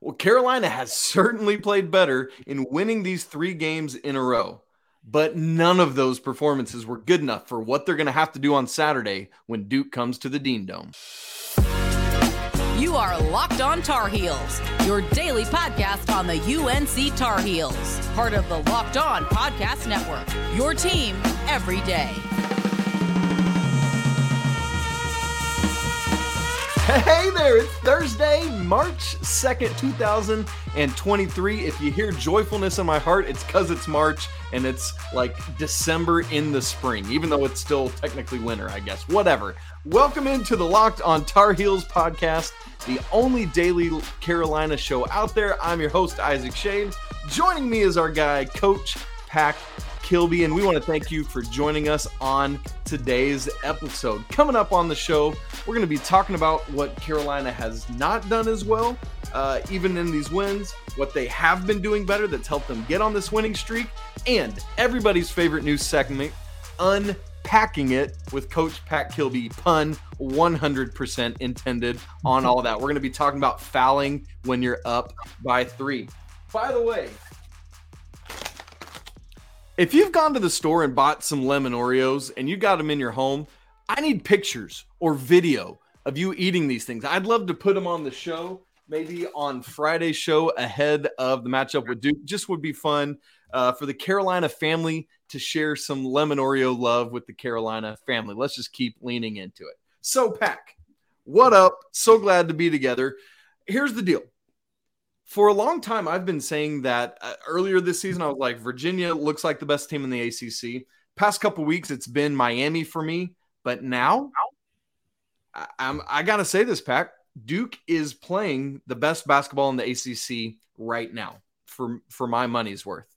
Well, Carolina has certainly played better in winning these three games in a row, but none of those performances were good enough for what they're going to have to do on Saturday when Duke comes to the Dean Dome. You are Locked On Tar Heels, your daily podcast on the UNC Tar Heels, part of the Locked On Podcast Network. Your team every day. Hey there, it's Thursday, March 2nd, 2023. If you hear joyfulness in my heart, it's because it's March and it's like December in the spring, even though it's still technically winter, I guess. Whatever. Welcome into the Locked on Tar Heels podcast, the only daily Carolina show out there. I'm your host, Isaac Schade. Joining me is our guy, Coach Pack Kilby, and we want to thank you for joining us on today's episode. Coming up on the show, we're going to be talking about what Carolina has not done as well, uh, even in these wins, what they have been doing better that's helped them get on this winning streak, and everybody's favorite new segment, unpacking it with Coach Pack Kilby. Pun 100% intended on all that. We're going to be talking about fouling when you're up by three. By the way, if you've gone to the store and bought some lemon Oreos and you got them in your home, I need pictures or video of you eating these things. I'd love to put them on the show, maybe on Friday's show ahead of the matchup with Duke. Just would be fun uh, for the Carolina family to share some lemon Oreo love with the Carolina family. Let's just keep leaning into it. So, Pack, what up? So glad to be together. Here's the deal for a long time, I've been saying that uh, earlier this season, I was like, Virginia looks like the best team in the ACC. Past couple weeks, it's been Miami for me. But now, I, I'm, I got to say this, Pack. Duke is playing the best basketball in the ACC right now for, for my money's worth.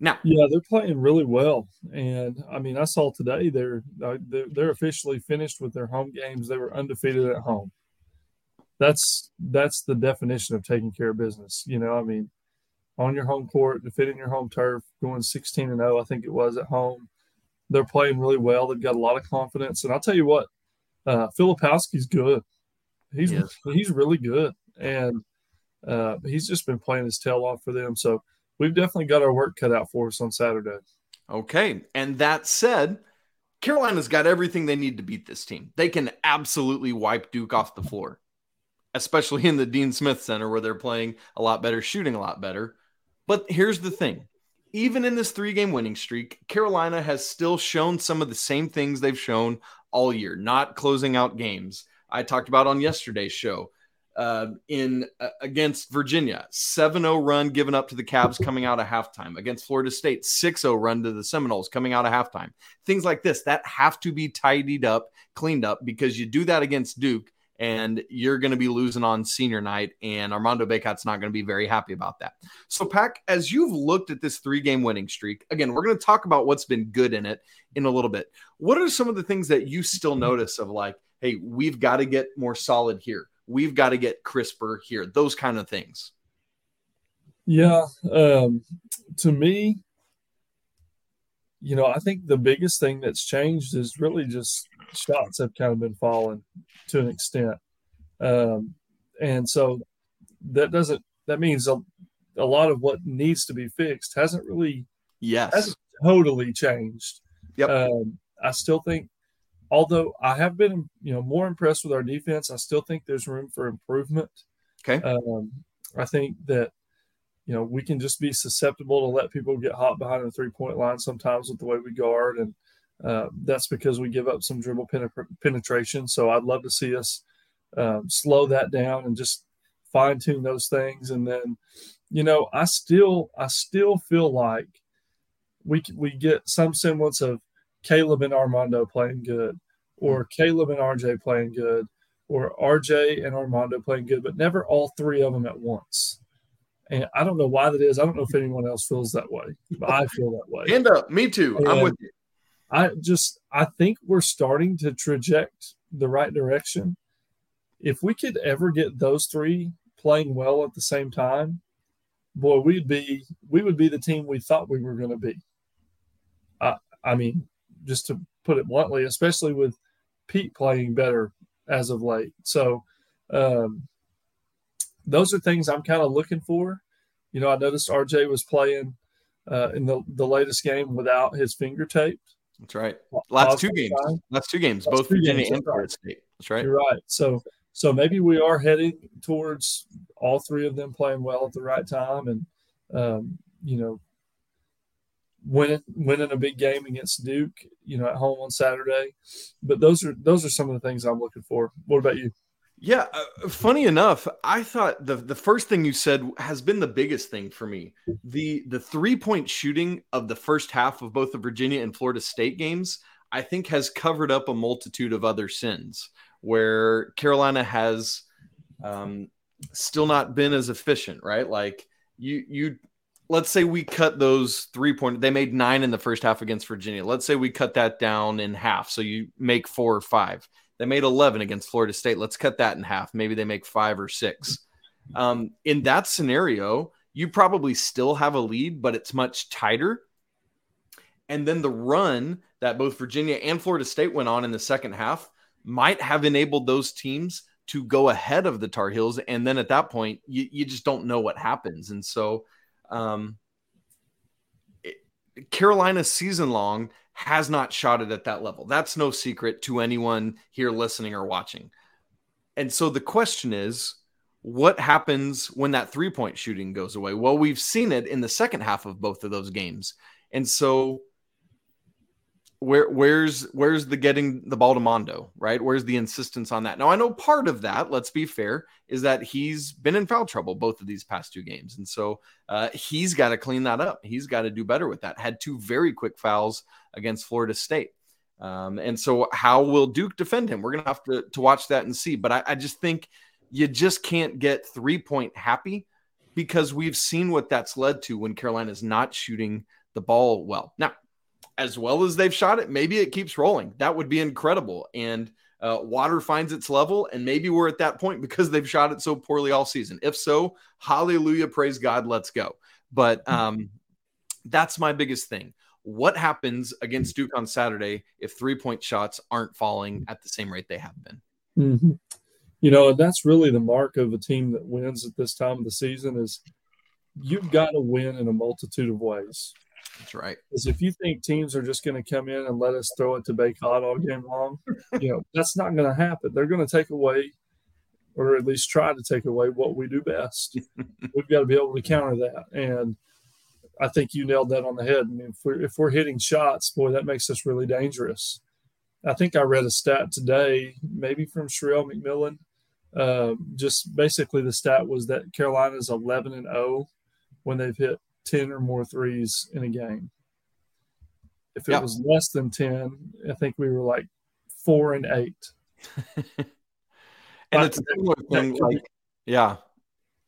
Now, yeah, they're playing really well, and I mean, I saw today they're uh, they're, they're officially finished with their home games. They were undefeated at home that's that's the definition of taking care of business. You know, I mean, on your home court, defending your home turf, going 16 and 0, I think it was at home. They're playing really well. They've got a lot of confidence, and I'll tell you what, uh, Filipowski's good. He's yes. he's really good, and uh, he's just been playing his tail off for them. So we've definitely got our work cut out for us on Saturday. Okay, and that said. Carolina's got everything they need to beat this team. They can absolutely wipe Duke off the floor especially in the Dean Smith Center where they're playing a lot better, shooting a lot better. But here's the thing even in this three game winning streak, Carolina has still shown some of the same things they've shown all year, not closing out games. I talked about on yesterday's show uh, in uh, against Virginia, 7 0 run given up to the Cavs coming out of halftime. Against Florida State, 6 0 run to the Seminoles coming out of halftime. Things like this that have to be tidied up, cleaned up because you do that against Duke and you're going to be losing on senior night, and Armando Bacot's not going to be very happy about that. So, Pack, as you've looked at this three game winning streak, again, we're going to talk about what's been good in it in a little bit. What are some of the things that you still notice of like, hey, we've got to get more solid here, we've got to get crisper here, those kind of things? Yeah, um, to me, you know, I think the biggest thing that's changed is really just shots have kind of been falling to an extent. Um, and so that doesn't, that means a, a lot of what needs to be fixed hasn't really, yes, hasn't totally changed. Yep. Um, I still think, although I have been, you know, more impressed with our defense, I still think there's room for improvement. Okay. Um, I think that you know, we can just be susceptible to let people get hot behind the three point line sometimes with the way we guard. And uh, that's because we give up some dribble penetration. So I'd love to see us um, slow that down and just fine tune those things. And then, you know, I still, I still feel like we, we get some semblance of Caleb and Armando playing good or Caleb and RJ playing good or RJ and Armando playing good, but never all three of them at once. And I don't know why that is. I don't know if anyone else feels that way, but I feel that way. Hand up. Me too. And I'm with you. I just, I think we're starting to traject the right direction. If we could ever get those three playing well at the same time, boy, we'd be, we would be the team we thought we were going to be. I, I mean, just to put it bluntly, especially with Pete playing better as of late. So, um, those are things I'm kind of looking for. You know, I noticed RJ was playing uh, in the, the latest game without his finger taped. That's right. Last two games. Last two games, Last both two Virginia games, and Florida State. That's right. You're right. So so maybe we are heading towards all three of them playing well at the right time and um, you know winning winning a big game against Duke, you know, at home on Saturday. But those are those are some of the things I'm looking for. What about you? Yeah, uh, funny enough, I thought the the first thing you said has been the biggest thing for me. The the three-point shooting of the first half of both the Virginia and Florida State games, I think has covered up a multitude of other sins where Carolina has um, still not been as efficient, right? Like you you let's say we cut those three point they made nine in the first half against Virginia. Let's say we cut that down in half. So you make four or five they made 11 against Florida State. Let's cut that in half. Maybe they make five or six. Um, in that scenario, you probably still have a lead, but it's much tighter. And then the run that both Virginia and Florida State went on in the second half might have enabled those teams to go ahead of the Tar Heels. And then at that point, you, you just don't know what happens. And so, um, Carolina season long has not shot it at that level. That's no secret to anyone here listening or watching. And so the question is, what happens when that three point shooting goes away? Well, we've seen it in the second half of both of those games. And so where where's where's the getting the ball to Mondo, right? Where's the insistence on that? Now I know part of that, let's be fair, is that he's been in foul trouble both of these past two games, and so uh, he's got to clean that up. He's got to do better with that. Had two very quick fouls against Florida State, um, and so how will Duke defend him? We're gonna have to to watch that and see. But I, I just think you just can't get three point happy because we've seen what that's led to when Carolina's not shooting the ball well. Now as well as they've shot it, maybe it keeps rolling. That would be incredible. And uh, water finds its level, and maybe we're at that point because they've shot it so poorly all season. If so, hallelujah, praise God, let's go. But hmm. um, that's my biggest thing. What happens against Duke on Saturday if three point shots aren't falling at the same rate they have been? Mm-hmm. You know, that's really the mark of a team that wins at this time of the season is you've got to win in a multitude of ways. That's right. Because if you think teams are just going to come in and let us throw it to Bacot all game long, you know that's not going to happen. They're going to take away, or at least try to take away, what we do best. We've got to be able to counter that, and I think you nailed that on the head. I mean, if we're, if we're hitting shots, boy, that makes us really dangerous. I think I read a stat today, maybe from Sherrell McMillan. Uh, just basically, the stat was that Carolina is 11 and 0 when they've hit 10 or more threes in a game. If it yep. was less than 10, I think we were like four and eight. and it's a similar thing, like, yeah.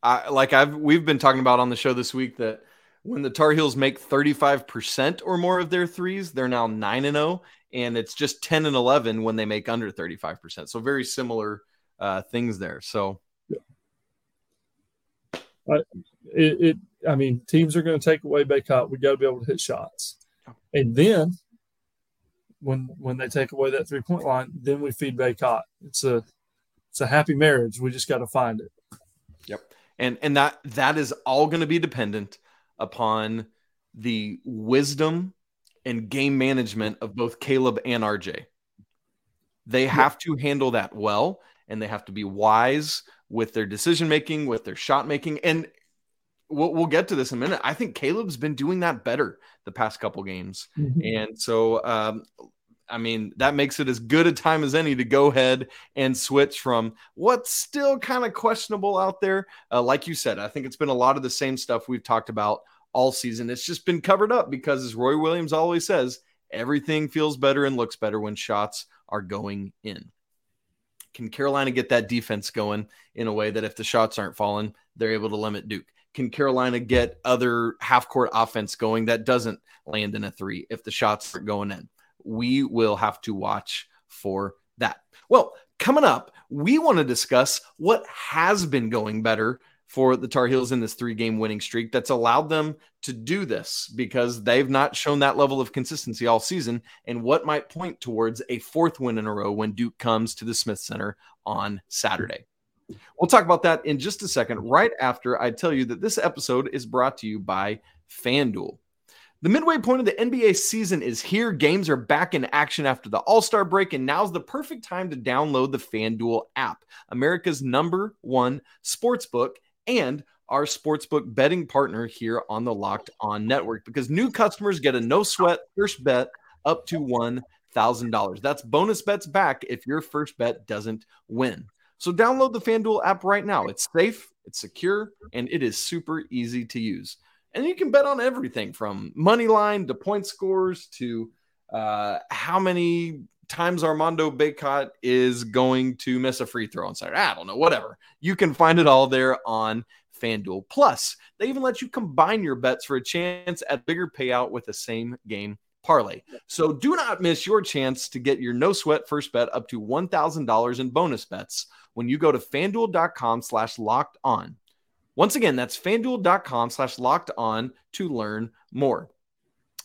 I, like I've we've been talking about on the show this week that when the Tar Heels make 35% or more of their threes, they're now 9 and 0 and it's just 10 and 11 when they make under 35%. So very similar uh, things there. So yeah. it, it I mean, teams are going to take away Bacot. We got to be able to hit shots, and then when when they take away that three point line, then we feed Bacot. It's a it's a happy marriage. We just got to find it. Yep, and and that that is all going to be dependent upon the wisdom and game management of both Caleb and RJ. They have to handle that well, and they have to be wise with their decision making, with their shot making, and we'll, we'll get to this in a minute. I think Caleb's been doing that better the past couple games. Mm-hmm. And so, um, I mean, that makes it as good a time as any to go ahead and switch from what's still kind of questionable out there. Uh, like you said, I think it's been a lot of the same stuff we've talked about all season. It's just been covered up because, as Roy Williams always says, everything feels better and looks better when shots are going in. Can Carolina get that defense going in a way that if the shots aren't falling, they're able to limit Duke? Can Carolina get other half court offense going that doesn't land in a three if the shots aren't going in? We will have to watch for that. Well, coming up, we want to discuss what has been going better for the Tar Heels in this three game winning streak that's allowed them to do this because they've not shown that level of consistency all season and what might point towards a fourth win in a row when Duke comes to the Smith Center on Saturday. We'll talk about that in just a second, right after I tell you that this episode is brought to you by FanDuel. The midway point of the NBA season is here. Games are back in action after the All Star break, and now's the perfect time to download the FanDuel app, America's number one sportsbook and our sportsbook betting partner here on the Locked On Network because new customers get a no sweat first bet up to $1,000. That's bonus bets back if your first bet doesn't win. So download the FanDuel app right now. It's safe, it's secure, and it is super easy to use. And you can bet on everything from money line to point scores to uh, how many times Armando Bacot is going to miss a free throw on Saturday. I don't know, whatever. You can find it all there on FanDuel. Plus, they even let you combine your bets for a chance at bigger payout with the same game parlay. So do not miss your chance to get your no sweat first bet up to $1,000 in bonus bets when you go to fanduel.com slash locked on. Once again, that's fanduel.com slash locked on to learn more.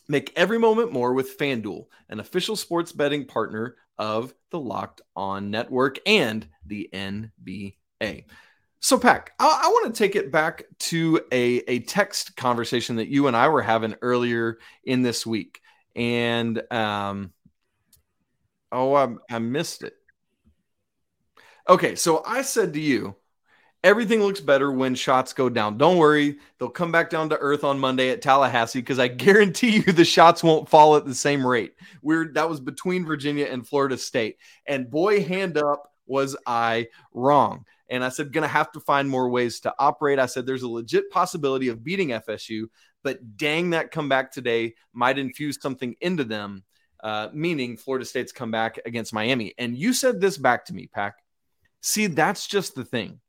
Make every moment more with FanDuel, an official sports betting partner of the Locked On Network and the NBA. So, Pack, I, I want to take it back to a, a text conversation that you and I were having earlier in this week. And, um, oh, I, I missed it. Okay, so I said to you, everything looks better when shots go down. Don't worry, they'll come back down to earth on Monday at Tallahassee because I guarantee you the shots won't fall at the same rate. We're that was between Virginia and Florida State, and boy, hand up was I wrong. And I said, gonna have to find more ways to operate. I said, there's a legit possibility of beating FSU, but dang, that comeback today might infuse something into them, uh, meaning Florida State's comeback against Miami. And you said this back to me, Pack. See, that's just the thing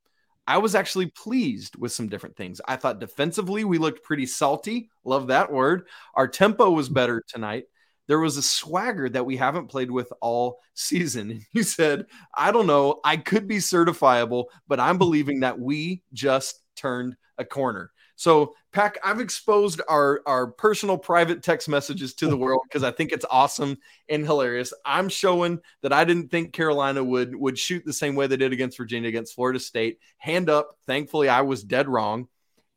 I was actually pleased with some different things. I thought defensively we looked pretty salty. Love that word. Our tempo was better tonight. There was a swagger that we haven't played with all season. You said, I don't know, I could be certifiable, but I'm believing that we just turned a corner. So, Pack, I've exposed our our personal private text messages to the world because I think it's awesome and hilarious. I'm showing that I didn't think Carolina would would shoot the same way they did against Virginia against Florida State. Hand up. Thankfully, I was dead wrong.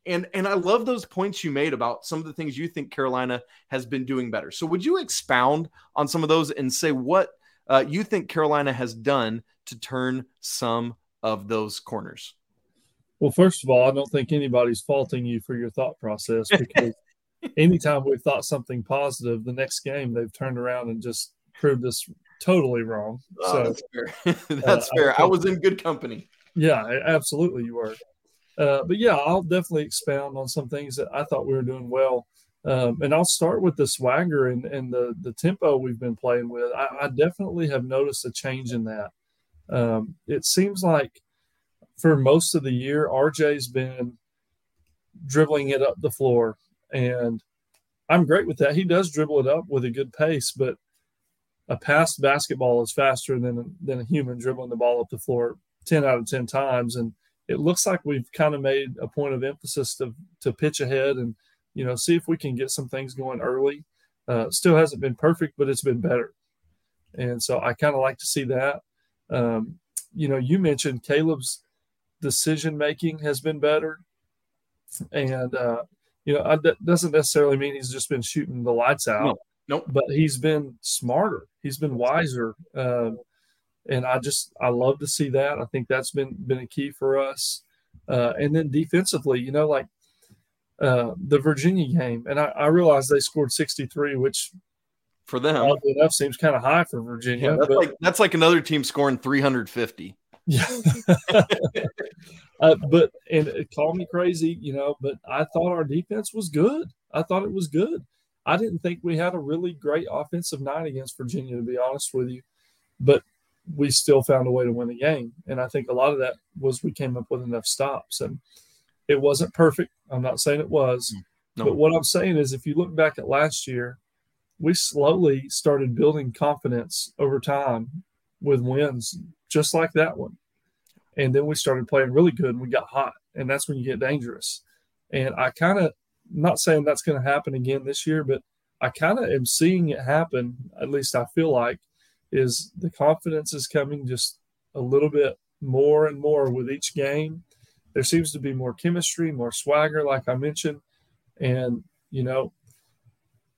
And and I love those points you made about some of the things you think Carolina has been doing better. So would you expound on some of those and say what uh, you think Carolina has done to turn some of those corners? Well, first of all, I don't think anybody's faulting you for your thought process because anytime we've thought something positive, the next game they've turned around and just proved us totally wrong. Oh, so that's fair. that's uh, fair. I, I, was in good company. Yeah, absolutely, you were. Uh, but yeah, I'll definitely expound on some things that I thought we were doing well. Um, and I'll start with the swagger and, and the, the tempo we've been playing with. I, I definitely have noticed a change in that. Um, it seems like for most of the year, RJ's been dribbling it up the floor, and I'm great with that. He does dribble it up with a good pace, but a passed basketball is faster than than a human dribbling the ball up the floor ten out of ten times, and it looks like we've kind of made a point of emphasis to to pitch ahead and you know see if we can get some things going early. Uh, still hasn't been perfect, but it's been better, and so I kind of like to see that. Um, you know, you mentioned Caleb's decision making has been better. And, uh, you know, that doesn't necessarily mean he's just been shooting the lights out. No, nope. But he's been smarter. He's been wiser. Um, and I just, I love to see that. I think that's been, been a key for us. Uh, and then defensively, you know, like uh, the Virginia game, and I, I realize they scored 63, which for them, enough seems kind of high for Virginia. Yeah, that's, but, like, that's like another team scoring 350. Yeah. uh, but and it called me crazy, you know, but I thought our defense was good. I thought it was good. I didn't think we had a really great offensive night against Virginia, to be honest with you. But we still found a way to win the game. And I think a lot of that was we came up with enough stops. And it wasn't perfect. I'm not saying it was. Mm, no. But what I'm saying is if you look back at last year, we slowly started building confidence over time with wins just like that one. And then we started playing really good and we got hot. And that's when you get dangerous. And I kind of, not saying that's going to happen again this year, but I kind of am seeing it happen. At least I feel like is the confidence is coming just a little bit more and more with each game. There seems to be more chemistry, more swagger, like I mentioned, and you know,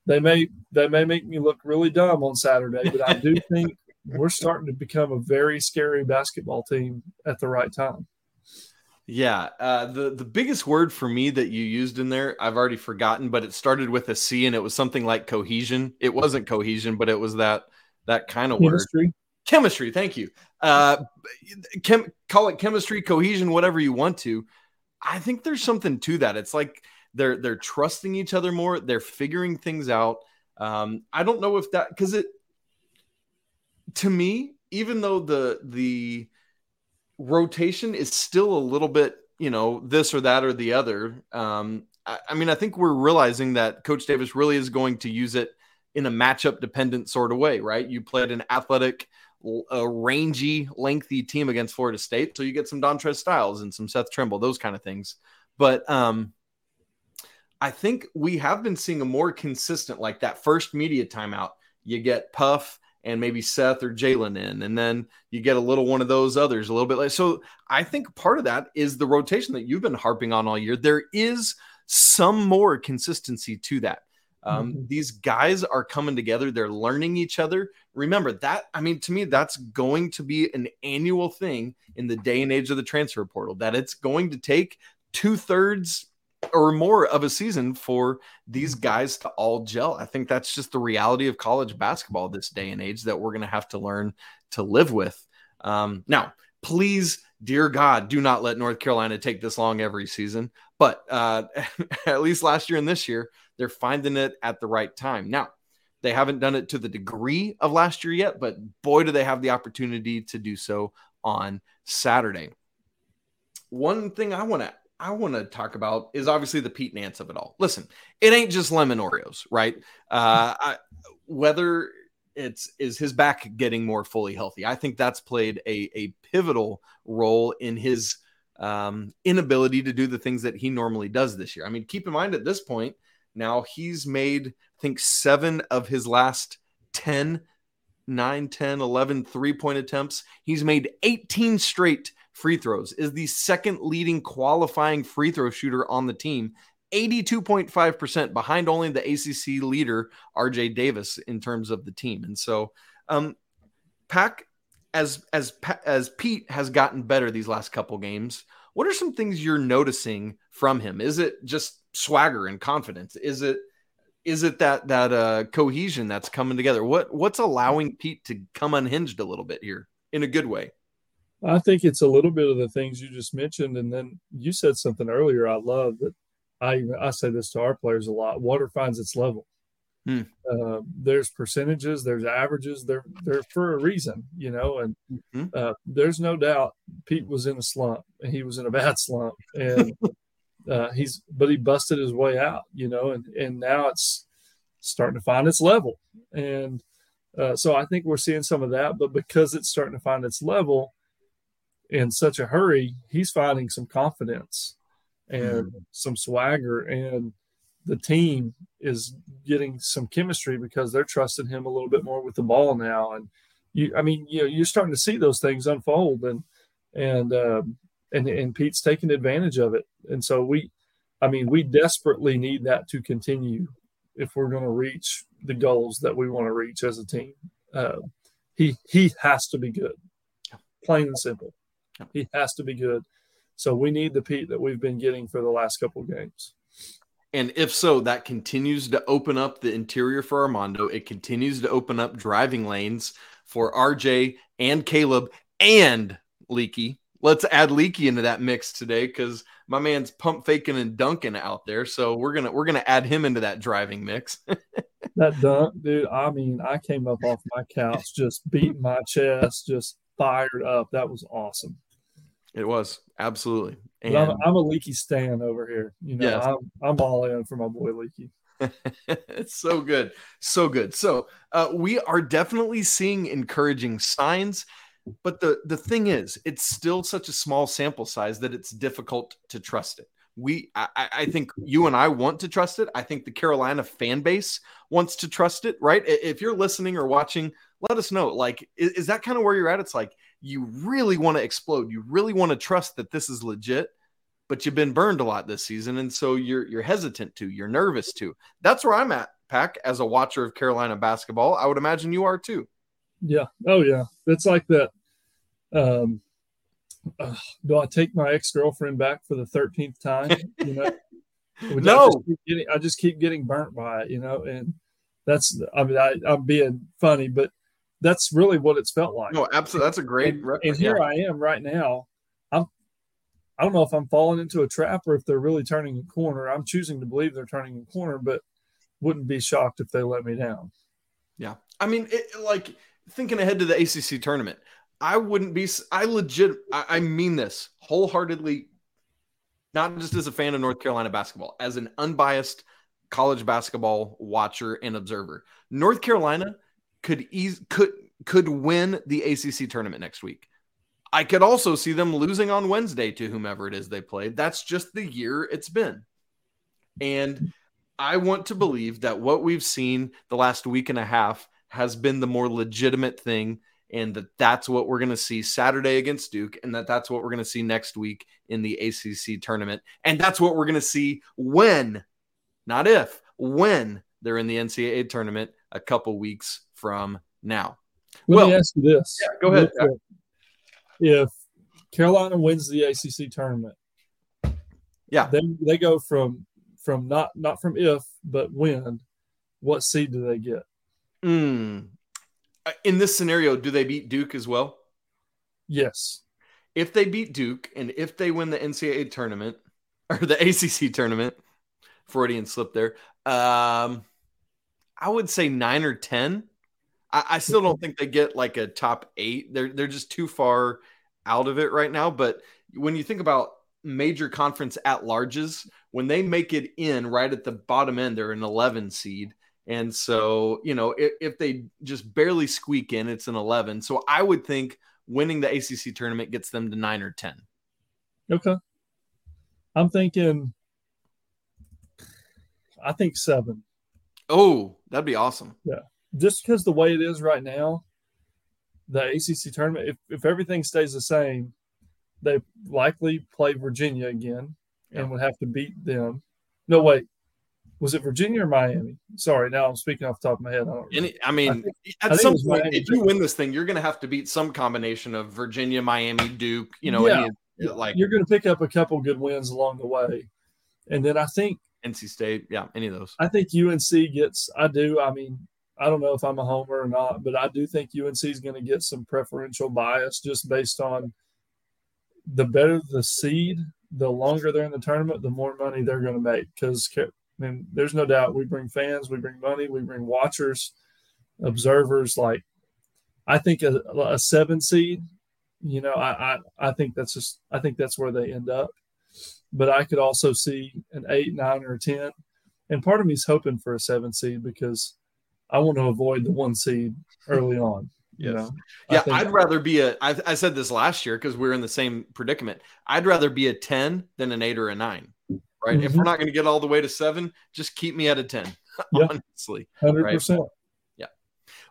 they may they may make me look really dumb on Saturday, but I do think we're starting to become a very scary basketball team at the right time. Yeah, uh, the the biggest word for me that you used in there, I've already forgotten, but it started with a C, and it was something like cohesion. It wasn't cohesion, but it was that that kind of chemistry. word. Chemistry. Thank you. Uh, chem- call it chemistry, cohesion, whatever you want to. I think there's something to that. It's like they're they're trusting each other more. They're figuring things out. Um, I don't know if that because it to me, even though the the rotation is still a little bit, you know, this or that or the other. Um, I, I mean, I think we're realizing that Coach Davis really is going to use it in a matchup dependent sort of way, right? You played an athletic, a rangy, lengthy team against Florida State, so you get some Dontrez Styles and some Seth Trimble, those kind of things. But um, I think we have been seeing a more consistent, like that first media timeout. You get Puff and maybe Seth or Jalen in, and then you get a little one of those others a little bit like. So I think part of that is the rotation that you've been harping on all year. There is some more consistency to that. Um, mm-hmm. These guys are coming together. They're learning each other. Remember that. I mean, to me, that's going to be an annual thing in the day and age of the transfer portal. That it's going to take two thirds or more of a season for these mm-hmm. guys to all gel. I think that's just the reality of college basketball this day and age that we're going to have to learn to live with. Um, now, please, dear God, do not let North Carolina take this long every season. But uh, at least last year and this year, they're finding it at the right time. Now, they haven't done it to the degree of last year yet, but boy, do they have the opportunity to do so on Saturday. One thing I want to I want to talk about is obviously the Pete Nance of it all. Listen, it ain't just lemon Oreos, right? Uh, I, whether it's is his back getting more fully healthy, I think that's played a a pivotal role in his um, inability to do the things that he normally does this year. I mean, keep in mind at this point now he's made I think seven of his last 10 9 10 11 three point attempts he's made 18 straight free throws, is the second leading qualifying free throw shooter on the team. 82.5% behind only the ACC leader, RJ Davis, in terms of the team. And so, um, Pack, as, as, as Pete has gotten better these last couple games, what are some things you're noticing from him? Is it just swagger and confidence? Is it, is it that that uh, cohesion that's coming together? What what's allowing Pete to come unhinged a little bit here in a good way? I think it's a little bit of the things you just mentioned, and then you said something earlier. I love that. I I say this to our players a lot. Water finds its level. Hmm. Uh, there's percentages, there's averages. They're they're for a reason, you know. And mm-hmm. uh, there's no doubt Pete was in a slump, and he was in a bad slump, and uh, he's but he busted his way out, you know. And and now it's starting to find its level, and uh, so I think we're seeing some of that. But because it's starting to find its level in such a hurry, he's finding some confidence and mm. some swagger, and the team is getting some chemistry because they're trusting him a little bit more with the ball now. And you, I mean, you know, you're starting to see those things unfold, and and um, and and Pete's taking advantage of it. And so we, I mean, we desperately need that to continue if we're going to reach the goals that we want to reach as a team. Uh, he he has to be good, plain and simple. He has to be good. So we need the Pete that we've been getting for the last couple games. And if so, that continues to open up the interior for Armando. It continues to open up driving lanes for RJ and Caleb and Leaky. Let's add Leaky into that mix today because my man's pump faking and dunking out there. So we're gonna we're gonna add him into that driving mix. that dunk, dude. I mean, I came up off my couch, just beating my chest, just fired up. That was awesome. It was absolutely. And I'm, I'm, a leaky stan over here. You know, yes. I'm, I'm all in for my boy Leaky. it's so good, so good. So uh, we are definitely seeing encouraging signs, but the the thing is, it's still such a small sample size that it's difficult to trust it. We, I, I think you and I want to trust it. I think the Carolina fan base wants to trust it. Right? If you're listening or watching, let us know. Like, is, is that kind of where you're at? It's like you really want to explode. You really want to trust that this is legit, but you've been burned a lot this season, and so you're you're hesitant to, you're nervous to. That's where I'm at, Pack, as a watcher of Carolina basketball. I would imagine you are too. Yeah. Oh yeah. It's like that. Um, uh, do I take my ex girlfriend back for the thirteenth time? You know. no. I just, getting, I just keep getting burnt by it, you know, and that's I mean I, I'm being funny, but that's really what it's felt like. No, absolutely. That's a great. And, and here yeah. I am right now. I'm. I don't know if I'm falling into a trap or if they're really turning a corner. I'm choosing to believe they're turning a corner, but wouldn't be shocked if they let me down. Yeah, I mean, it, like thinking ahead to the ACC tournament, I wouldn't be. I legit. I, I mean this wholeheartedly. Not just as a fan of North Carolina basketball, as an unbiased college basketball watcher and observer. North Carolina could ease could could win the ACC tournament next week. I could also see them losing on Wednesday to whomever it is they played. That's just the year it's been. And I want to believe that what we've seen the last week and a half has been the more legitimate thing and that that's what we're going to see Saturday against Duke and that that's what we're going to see next week in the ACC tournament and that's what we're going to see when not if when they're in the NCAA tournament a couple weeks from now. Let well, me ask you this. Yeah, go ahead. If Carolina wins the ACC tournament, yeah, then they go from from not not from if but when. What seed do they get? Mm. In this scenario, do they beat Duke as well? Yes. If they beat Duke and if they win the NCAA tournament or the ACC tournament, Freudian slip there. Um, I would say nine or ten. I, I still don't think they get like a top eight. They're they're just too far out of it right now. But when you think about major conference at larges, when they make it in right at the bottom end, they're an 11 seed. And so, you know, if, if, they just barely squeak in, it's an 11. So I would think winning the ACC tournament gets them to nine or 10. Okay. I'm thinking, I think seven. Oh, that'd be awesome. Yeah. Just because the way it is right now, the ACC tournament, if, if everything stays the same, they likely play Virginia again yeah. and would have to beat them. No, wait. Was it Virginia or Miami? Sorry, now I'm speaking off the top of my head. I, Any, I mean, I think, at I some point, Miami if you win this thing, you're going to have to beat some combination of Virginia, Miami, Duke. You know, yeah. Any, like you're going to pick up a couple good wins along the way, and then I think NC State, yeah, any of those. I think UNC gets. I do. I mean, I don't know if I'm a homer or not, but I do think UNC is going to get some preferential bias just based on the better the seed, the longer they're in the tournament, the more money they're going to make. Because I mean, there's no doubt we bring fans, we bring money, we bring watchers, observers. Like, I think a, a seven seed, you know, I, I I think that's just I think that's where they end up but I could also see an eight, nine, or 10. And part of me is hoping for a seven seed because I want to avoid the one seed early on. You know, yeah, I'd rather be a. I, I said this last year because we are in the same predicament. I'd rather be a 10 than an eight or a nine, right? Mm-hmm. If we're not going to get all the way to seven, just keep me at a 10, yeah. honestly. 100%. Right? Yeah.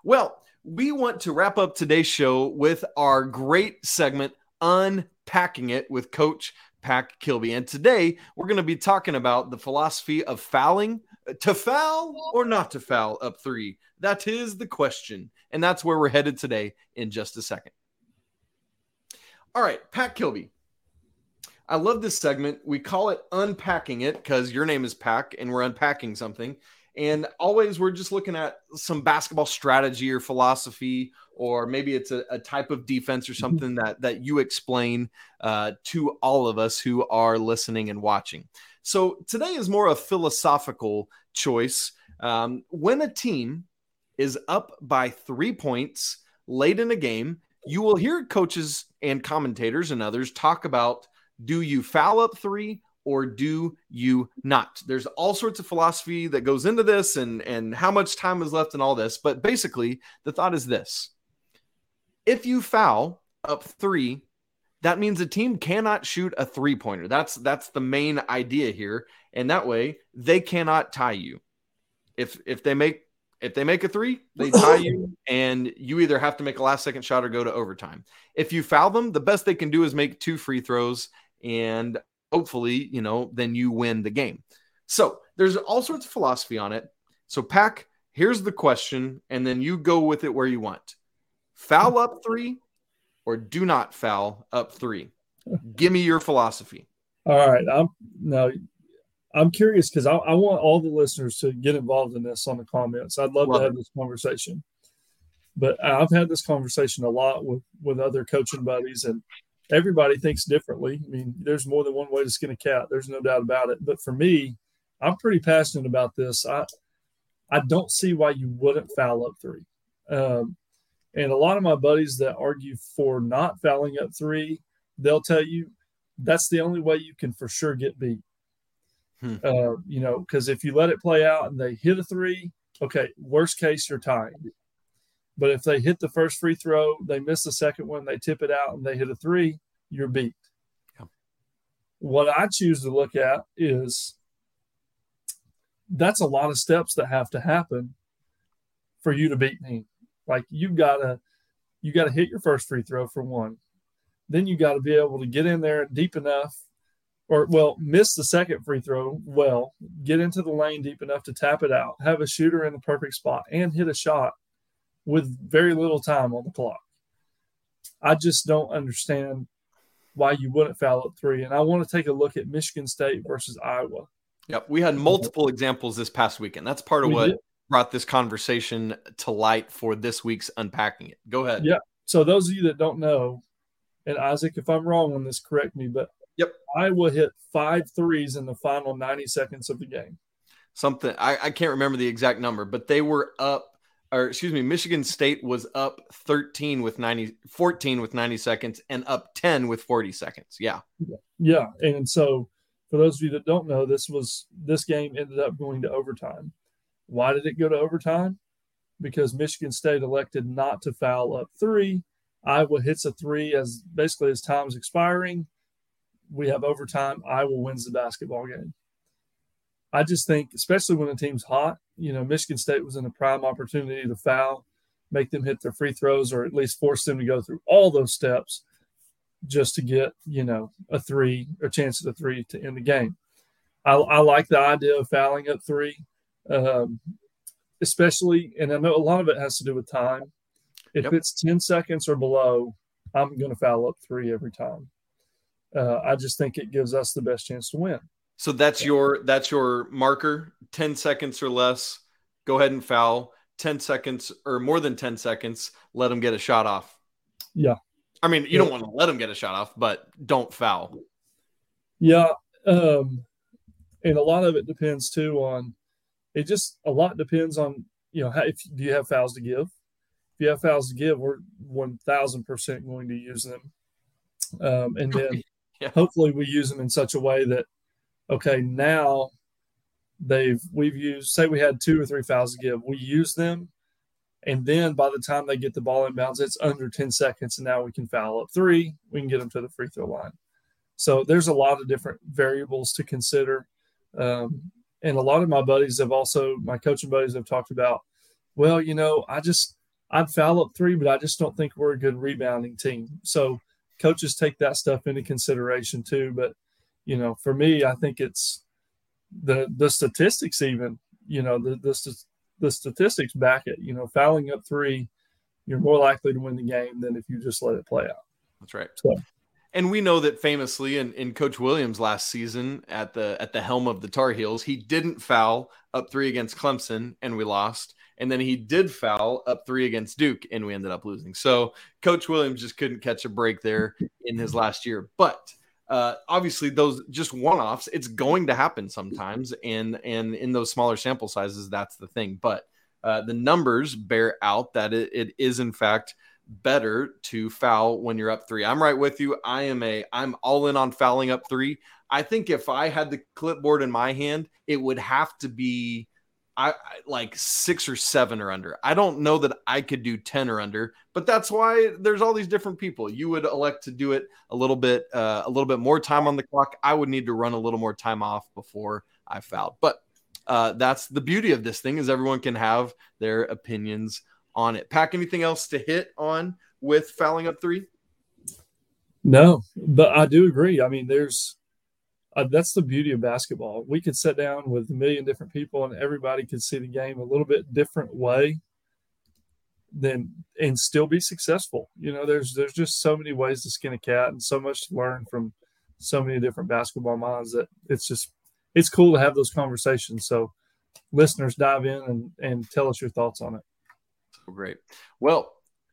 Well, we want to wrap up today's show with our great segment, Unpacking It with Coach Pack Kilby. And today we're going to be talking about the philosophy of fouling uh, to foul or not to foul up three. That is the question. And that's where we're headed today in just a second. All right, Pack Kilby. I love this segment. We call it Unpacking It because your name is Pack and we're unpacking something. And always we're just looking at some basketball strategy or philosophy, or maybe it's a, a type of defense or mm-hmm. something that that you explain uh, to all of us who are listening and watching. So today is more a philosophical choice. Um, when a team is up by three points late in a game, you will hear coaches and commentators and others talk about do you foul up three or do you not? There's all sorts of philosophy that goes into this and, and how much time is left and all this. But basically, the thought is this if you foul up three, that means a team cannot shoot a three pointer. That's that's the main idea here. And that way they cannot tie you. If if they make If they make a three, they tie you, and you either have to make a last second shot or go to overtime. If you foul them, the best they can do is make two free throws, and hopefully, you know, then you win the game. So there's all sorts of philosophy on it. So, Pack, here's the question, and then you go with it where you want. Foul up three or do not foul up three. Give me your philosophy. All right. I'm now I'm curious because I, I, want all the listeners to get involved in this on the comments. I'd love, love to have it. this conversation. But I've had this conversation a lot with with other coaching buddies, and everybody thinks differently. I mean, there's more than one way to skin a cat. There's no doubt about it. But for me, I'm pretty passionate about this. I I don't see why you wouldn't foul up three. Um, and a lot of my buddies that argue for not fouling up three, they'll tell you that's the only way you can for sure get beat. Hmm. Uh, you know, because if you let it play out and they hit a three, okay, worst case, you're tied. But if they hit the first free throw, they miss the second one, they tip it out, and they hit a three, you're beat. Yeah. What I choose to look at is that's a lot of steps that have to happen for you to beat me. Like you've got to you got to hit your first free throw for one. Then you got to be able to get in there deep enough or well, miss the second free throw well, get into the lane deep enough to tap it out, have a shooter in the perfect spot and hit a shot with very little time on the clock. I just don't understand why you wouldn't foul at three. And I want to take a look at Michigan State versus Iowa. Yep. We had multiple examples this past weekend. That's part of we what did. brought this conversation to light for this week's unpacking it. Go ahead. Yeah. So those of you that don't know, and Isaac, if I'm wrong on this, correct me, but yep. Iowa hit five threes in the final 90 seconds of the game. Something I, I can't remember the exact number, but they were up or excuse me, Michigan State was up 13 with 90, 14 with 90 seconds and up 10 with 40 seconds. Yeah. Yeah. And so for those of you that don't know, this was this game ended up going to overtime. Why did it go to overtime? Because Michigan State elected not to foul up three. Iowa hits a three as basically as time's expiring. We have overtime. Iowa wins the basketball game. I just think, especially when the team's hot, you know, Michigan State was in a prime opportunity to foul, make them hit their free throws, or at least force them to go through all those steps just to get, you know, a three, a chance at a three to end the game. I, I like the idea of fouling at three, um, especially, and I know a lot of it has to do with time. If yep. it's 10 seconds or below, I'm going to foul up three every time. Uh, I just think it gives us the best chance to win. So that's your that's your marker. Ten seconds or less. Go ahead and foul. Ten seconds or more than ten seconds. Let them get a shot off. Yeah. I mean, you yeah. don't want to let them get a shot off, but don't foul. Yeah. Um, and a lot of it depends too on. It just a lot depends on you know how, if do you have fouls to give. If you have fouls to give, we're one thousand percent going to use them, um, and then yeah. hopefully we use them in such a way that okay, now they've we've used say we had two or three fouls to give, we use them, and then by the time they get the ball in bounds, it's under 10 seconds, and now we can foul up three, we can get them to the free throw line. So there's a lot of different variables to consider. Um, and a lot of my buddies have also, my coaching buddies have talked about, well, you know, I just, I'd foul up three, but I just don't think we're a good rebounding team. So coaches take that stuff into consideration too. But you know, for me, I think it's the the statistics even, you know, the the, the statistics back it. You know, fouling up three, you're more likely to win the game than if you just let it play out. That's right. So, and we know that famously in, in Coach Williams last season at the at the helm of the Tar Heels, he didn't foul up three against Clemson and we lost. And then he did foul up three against Duke and we ended up losing. So Coach Williams just couldn't catch a break there in his last year. But uh, obviously those just one-offs it's going to happen sometimes and and in those smaller sample sizes that's the thing. But uh, the numbers bear out that it, it is in fact better to foul when you're up three. I'm right with you. I am a i'm all in on fouling up three. I think if i had the clipboard in my hand it would have to be I, I, like six or seven or under. I don't know that I could do 10 or under, but that's why there's all these different people. You would elect to do it a little bit, uh, a little bit more time on the clock. I would need to run a little more time off before I fouled. But uh, that's the beauty of this thing is everyone can have their opinions on it. Pack anything else to hit on with fouling up three? No, but I do agree. I mean, there's uh, that's the beauty of basketball. We could sit down with a million different people, and everybody could see the game a little bit different way, then and still be successful. You know, there's there's just so many ways to skin a cat, and so much to learn from so many different basketball minds that it's just it's cool to have those conversations. So, listeners, dive in and and tell us your thoughts on it. Great. Well,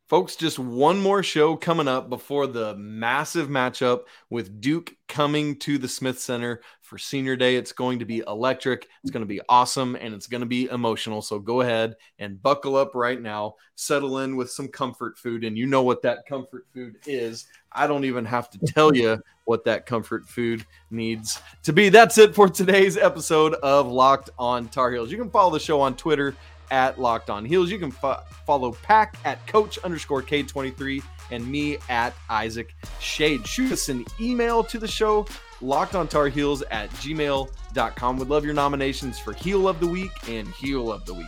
Folks, just one more show coming up before the massive matchup with Duke coming to the Smith Center for Senior Day. It's going to be electric, it's going to be awesome, and it's going to be emotional. So go ahead and buckle up right now, settle in with some comfort food, and you know what that comfort food is. I don't even have to tell you what that comfort food needs to be. That's it for today's episode of Locked on Tar Heels. You can follow the show on Twitter at Locked On Heels. You can fo- follow Pack at Coach underscore K23 and me at Isaac Schade. Shoot us an email to the show, locked on tar heels at gmail.com. Would love your nominations for Heel of the Week and Heel of the Week.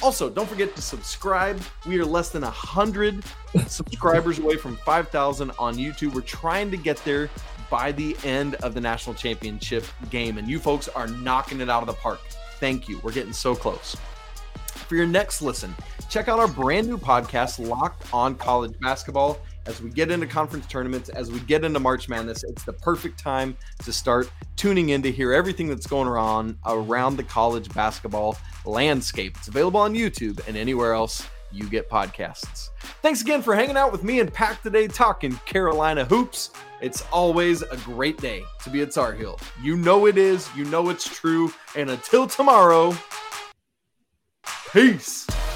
Also, don't forget to subscribe. We are less than 100 subscribers away from 5,000 on YouTube. We're trying to get there by the end of the national championship game, and you folks are knocking it out of the park. Thank you. We're getting so close for your next listen, check out our brand new podcast, Locked on College Basketball. As we get into conference tournaments, as we get into March Madness, it's the perfect time to start tuning in to hear everything that's going on around the college basketball landscape. It's available on YouTube and anywhere else you get podcasts. Thanks again for hanging out with me and Pack today talking Carolina hoops. It's always a great day to be at Tar Heel. You know it is, you know it's true. And until tomorrow, Peace.